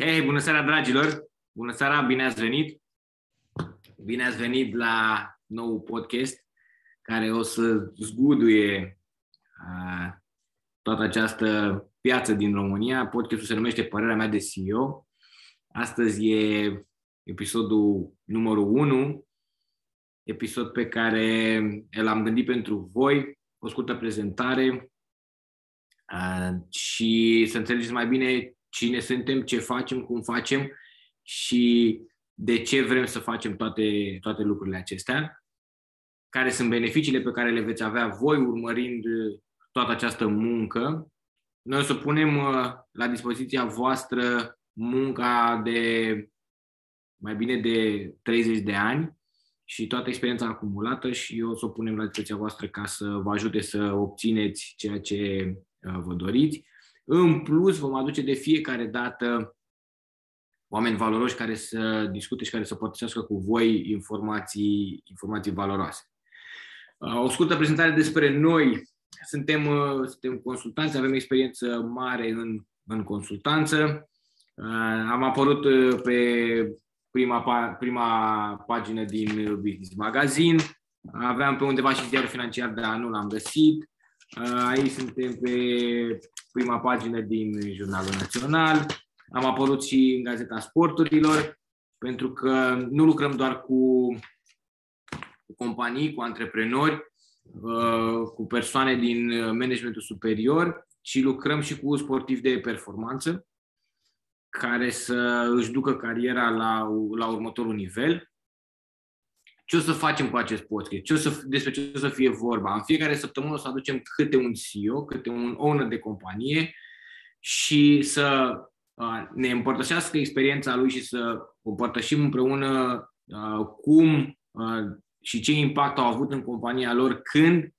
Ok, bună seara, dragilor! Bună seara, bine ați venit! Bine ați venit la nou podcast care o să zguduie uh, toată această piață din România. Podcastul se numește Părerea mea de CEO. Astăzi e episodul numărul 1, episod pe care l-am gândit pentru voi, o scurtă prezentare uh, și să înțelegeți mai bine cine suntem, ce facem, cum facem și de ce vrem să facem toate, toate lucrurile acestea, care sunt beneficiile pe care le veți avea voi urmărind toată această muncă. Noi o să punem uh, la dispoziția voastră munca de mai bine de 30 de ani și toată experiența acumulată și o să o punem la dispoziția voastră ca să vă ajute să obțineți ceea ce uh, vă doriți. În plus, vom aduce de fiecare dată oameni valoroși care să discute și care să părtășească cu voi informații, informații valoroase. Uh, o scurtă prezentare despre noi. Suntem, uh, suntem consultanți, avem experiență mare în, în consultanță. Uh, am apărut pe prima, prima pagină din Business Magazine. Aveam pe undeva și ziarul financiar, dar nu l-am găsit. Aici suntem pe prima pagină din Jurnalul Național. Am apărut și în Gazeta Sporturilor, pentru că nu lucrăm doar cu companii, cu antreprenori, uh, cu persoane din managementul superior, ci lucrăm și cu sportivi de performanță care să își ducă cariera la, la următorul nivel ce o să facem cu acest podcast, ce o să, despre ce o să fie vorba. În fiecare săptămână o să aducem câte un CEO, câte un owner de companie și să uh, ne împărtășească experiența lui și să împărtășim împreună uh, cum uh, și ce impact au avut în compania lor când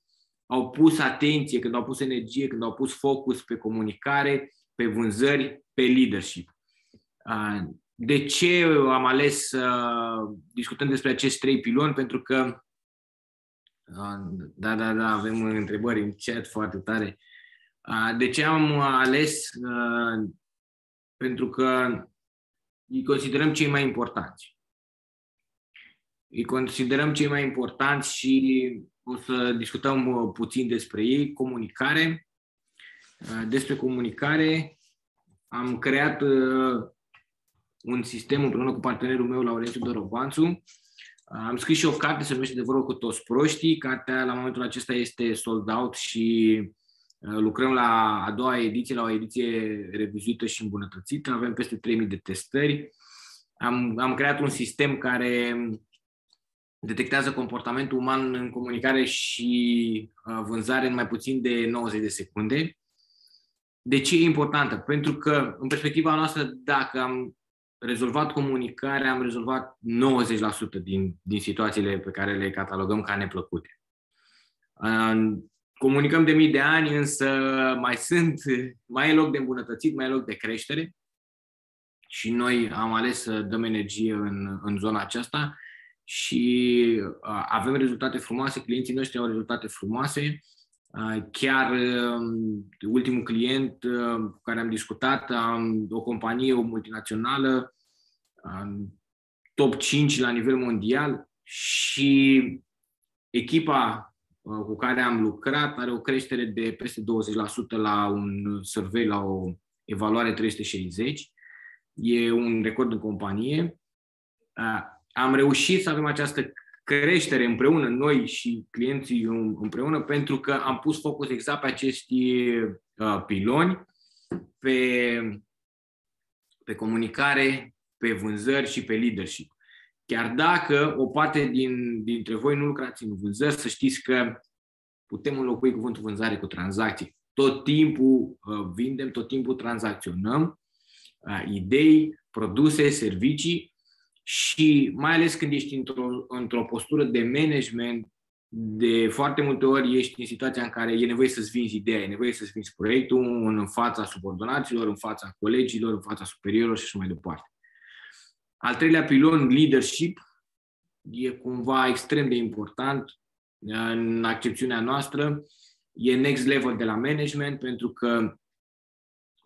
au pus atenție, când au pus energie, când au pus focus pe comunicare, pe vânzări, pe leadership. De ce am ales să discutăm despre acești trei piloni? Pentru că, da, da, da, avem întrebări în chat foarte tare. De ce am ales? Pentru că îi considerăm cei mai importanți. Îi considerăm cei mai importanți și o să discutăm puțin despre ei. Comunicare. Despre comunicare am creat un sistem împreună cu partenerul meu, Laurențiu Dorobanțu. Am scris și o carte, se numește De vorbă cu toți proștii. Cartea la momentul acesta este sold out și uh, lucrăm la a doua ediție, la o ediție revizuită și îmbunătățită. Avem peste 3000 de testări. Am, am creat un sistem care detectează comportamentul uman în comunicare și uh, vânzare în mai puțin de 90 de secunde. De ce e importantă? Pentru că, în perspectiva noastră, dacă am rezolvat comunicarea, am rezolvat 90% din, din situațiile pe care le catalogăm ca neplăcute. Comunicăm de mii de ani, însă mai sunt, mai e loc de îmbunătățit, mai e loc de creștere și noi am ales să dăm energie în, în zona aceasta și avem rezultate frumoase, clienții noștri au rezultate frumoase. Chiar ultimul client cu care am discutat, o companie, o multinațională, top 5 la nivel mondial și echipa cu care am lucrat are o creștere de peste 20% la un survey, la o evaluare 360. E un record în companie. Am reușit să avem această creștere împreună, noi și clienții împreună, pentru că am pus focus exact pe acești piloni, pe, pe comunicare, pe vânzări și pe leadership. Chiar dacă o parte din, dintre voi nu lucrați în vânzări, să știți că putem înlocui cuvântul vânzare cu tranzacții. Tot timpul uh, vindem, tot timpul tranzacționăm uh, idei, produse, servicii și mai ales când ești într-o, într-o postură de management, de foarte multe ori ești în situația în care e nevoie să-ți vinzi ideea, e nevoie să-ți vinzi proiectul în fața subordonaților, în fața colegilor, în fața superiorilor și așa mai departe. Al treilea pilon, leadership, e cumva extrem de important în accepțiunea noastră. E next level de la management pentru că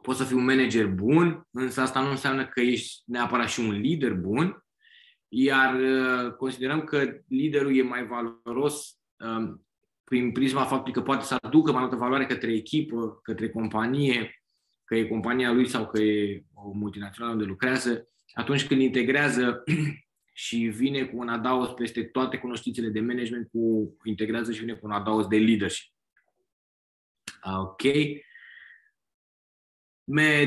poți să fii un manager bun, însă asta nu înseamnă că ești neapărat și un lider bun, iar uh, considerăm că liderul e mai valoros um, prin prisma faptului că poate să aducă mai multă valoare către echipă, către companie, că e compania lui sau că e o multinațională unde lucrează, atunci când integrează și vine cu un adaos peste toate cunoștințele de management, cu integrează și vine cu un adaos de leadership. Ok.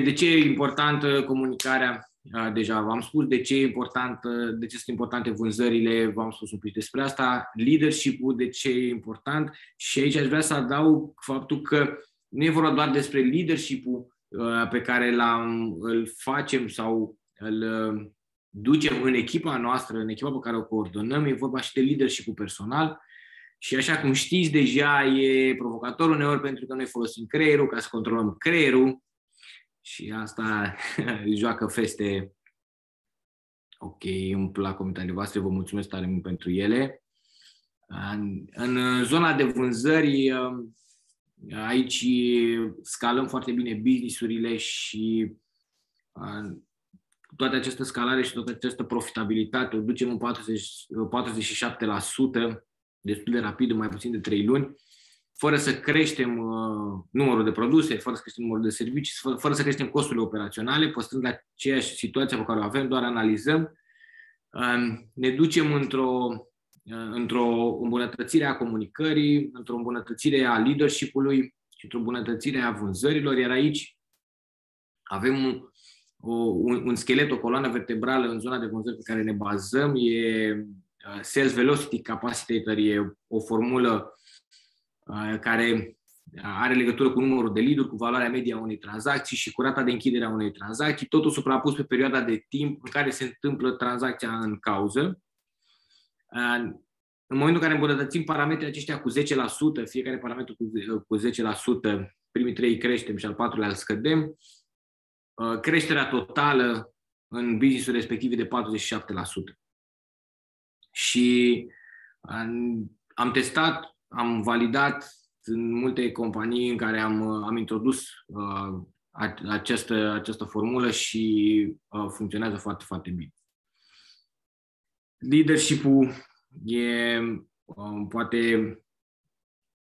De ce e importantă comunicarea? Deja v-am spus de ce e important, de ce sunt importante vânzările, v-am spus un pic despre asta, leadership-ul, de ce e important. Și aici aș vrea să adaug faptul că nu e vorba doar despre leadership-ul pe care l-am, îl facem sau îl ducem în echipa noastră, în echipa pe care o coordonăm, e vorba și de leadership personal. Și așa cum știți deja e provocator uneori pentru că noi folosim creierul ca să controlăm creierul și asta joacă feste. Ok, îmi plac comentariile voastre, vă mulțumesc tare mult pentru ele. În, în zona de vânzări, aici scalăm foarte bine businessurile și toată această scalare și toată această profitabilitate o ducem în 40, 47% destul de rapid, în mai puțin de 3 luni, fără să creștem uh, numărul de produse, fără să creștem numărul de servicii, fără, fără să creștem costurile operaționale, păstrând aceeași situație pe care o avem, doar analizăm, uh, ne ducem într-o, uh, într-o îmbunătățire a comunicării, într-o îmbunătățire a leadership-ului și într-o îmbunătățire a vânzărilor, iar aici avem o, un, un schelet, o coloană vertebrală în zona de vânzări pe care ne bazăm, e uh, Sales Velocity Capacitator, e o formulă uh, care are legătură cu numărul de lead cu valoarea medie a unei tranzacții și cu rata de închidere a unei tranzacții, totul suprapus pe perioada de timp în care se întâmplă tranzacția în cauză. Uh, în momentul în care îmbunătățim parametrii aceștia cu 10%, fiecare parametru cu 10%, primii trei creștem și al patrulea îl scădem, Uh, creșterea totală în businessul respectiv de 47%. Și am testat, am validat în multe companii în care am, am introdus uh, această, această formulă și uh, funcționează foarte, foarte bine. Leadership-ul e uh, poate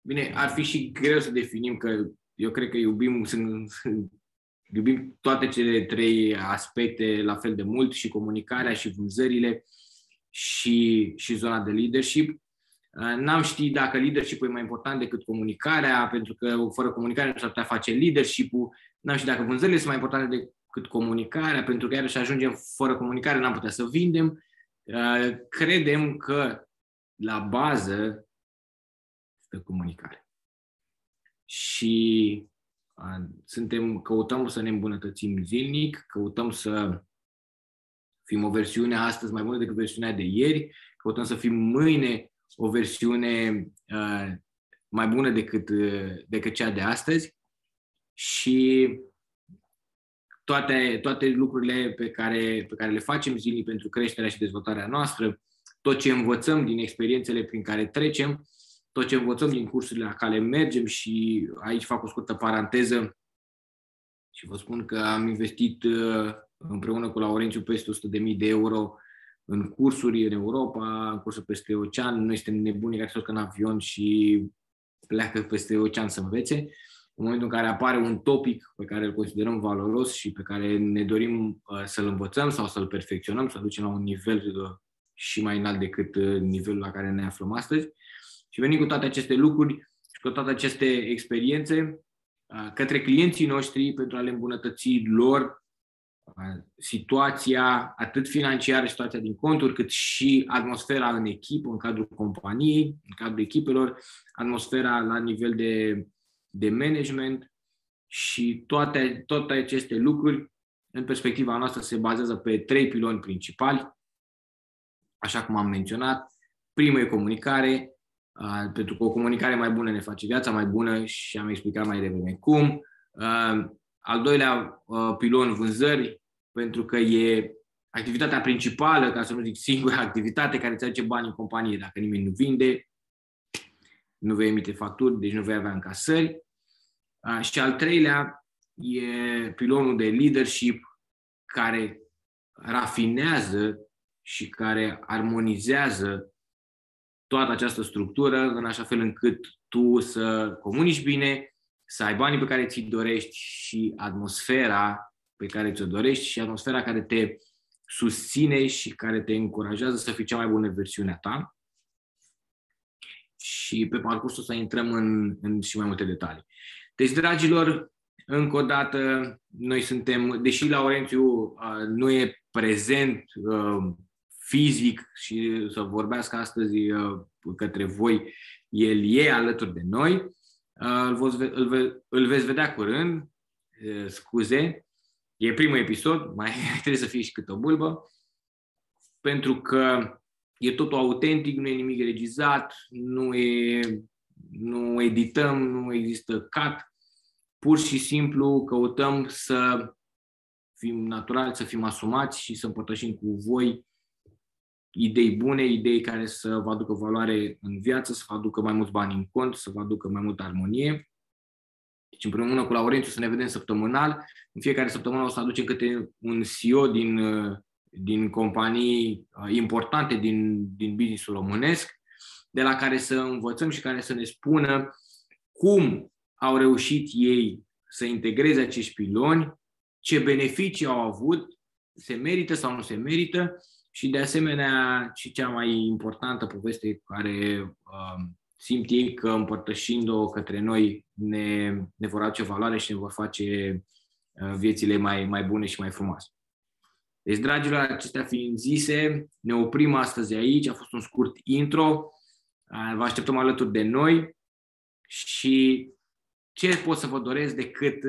Bine, ar fi și greu să definim că eu cred că iubim, sunt, iubim toate cele trei aspecte la fel de mult, și comunicarea, și vânzările, și, și zona de leadership. N-am ști dacă leadership e mai important decât comunicarea, pentru că fără comunicare nu s-ar putea face leadership-ul. N-am ști dacă vânzările sunt mai importante decât comunicarea, pentru că iarăși ajungem fără comunicare, n-am putea să vindem. Credem că la bază stă comunicare. Și suntem, căutăm să ne îmbunătățim zilnic, căutăm să fim o versiune astăzi mai bună decât versiunea de ieri, căutăm să fim mâine o versiune uh, mai bună decât, uh, decât cea de astăzi. Și toate, toate lucrurile pe care, pe care le facem zilnic pentru creșterea și dezvoltarea noastră, tot ce învățăm din experiențele prin care trecem, tot ce învățăm din cursurile la care mergem și aici fac o scurtă paranteză și vă spun că am investit uh, împreună cu Laurențiu peste 100.000 de euro în cursuri în Europa, în cursuri peste ocean. Noi suntem nebuni care se în avion și pleacă peste ocean să învețe. În momentul în care apare un topic pe care îl considerăm valoros și pe care ne dorim uh, să-l învățăm sau să-l perfecționăm, să-l ducem la un nivel uh, și mai înalt decât nivelul la care ne aflăm astăzi, și venim cu toate aceste lucruri și cu toate aceste experiențe către clienții noștri pentru a le îmbunătăți lor situația atât financiară, situația din conturi, cât și atmosfera în echipă, în cadrul companiei, în cadrul echipelor, atmosfera la nivel de, de management și toate, toate aceste lucruri, în perspectiva noastră, se bazează pe trei piloni principali, așa cum am menționat. Primul e comunicare, pentru că o comunicare mai bună ne face viața mai bună și am explicat mai devreme cum. Al doilea pilon, vânzări, pentru că e activitatea principală, ca să nu zic singura activitate care îți aduce bani în companie. Dacă nimeni nu vinde, nu vei emite facturi, deci nu vei avea încasări. Și al treilea e pilonul de leadership care rafinează și care armonizează toată această structură în așa fel încât tu să comunici bine, să ai banii pe care ți-i dorești și atmosfera pe care ți-o dorești și atmosfera care te susține și care te încurajează să fii cea mai bună versiune a ta. Și pe parcursul să intrăm în, în și mai multe detalii. Deci, dragilor, încă o dată, noi suntem, deși Laurențiu uh, nu e prezent uh, fizic și să vorbească astăzi uh, către voi, el e alături de noi, uh, îl, voți, îl, ve, îl veți vedea curând, uh, scuze, e primul episod, mai trebuie să fie și cât o bulbă, pentru că e totul autentic, nu e nimic regizat, nu, e, nu edităm, nu există cut, pur și simplu căutăm să fim naturali, să fim asumați și să împărtășim cu voi idei bune, idei care să vă aducă valoare în viață, să vă aducă mai mulți bani în cont, să vă aducă mai multă armonie. Deci împreună cu Laurențiu să ne vedem săptămânal. În fiecare săptămână o să aducem câte un CEO din, din companii uh, importante din, din businessul românesc, de la care să învățăm și care să ne spună cum au reușit ei să integreze acești piloni, ce beneficii au avut, se merită sau nu se merită și de asemenea și cea mai importantă poveste care uh, simt ei că împărtășind-o către noi ne, ne vor aduce valoare și ne vor face uh, viețile mai, mai bune și mai frumoase. Deci, dragilor, acestea fiind zise, ne oprim astăzi aici. A fost un scurt intro. Uh, vă așteptăm alături de noi și ce pot să vă doresc decât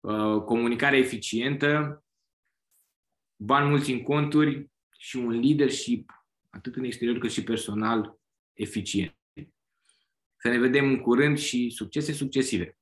uh, comunicare eficientă, bani mulți în conturi și un leadership, atât în exterior cât și personal, eficient. Să ne vedem în curând și succese succesive!